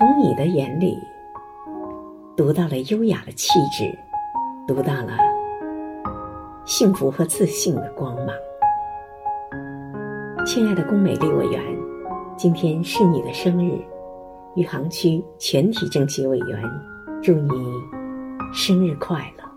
从你的眼里读到了优雅的气质读到了幸福和自信的光芒。亲爱的龚美丽委员今天是你的生日余杭区全体政协委员祝你生日快乐。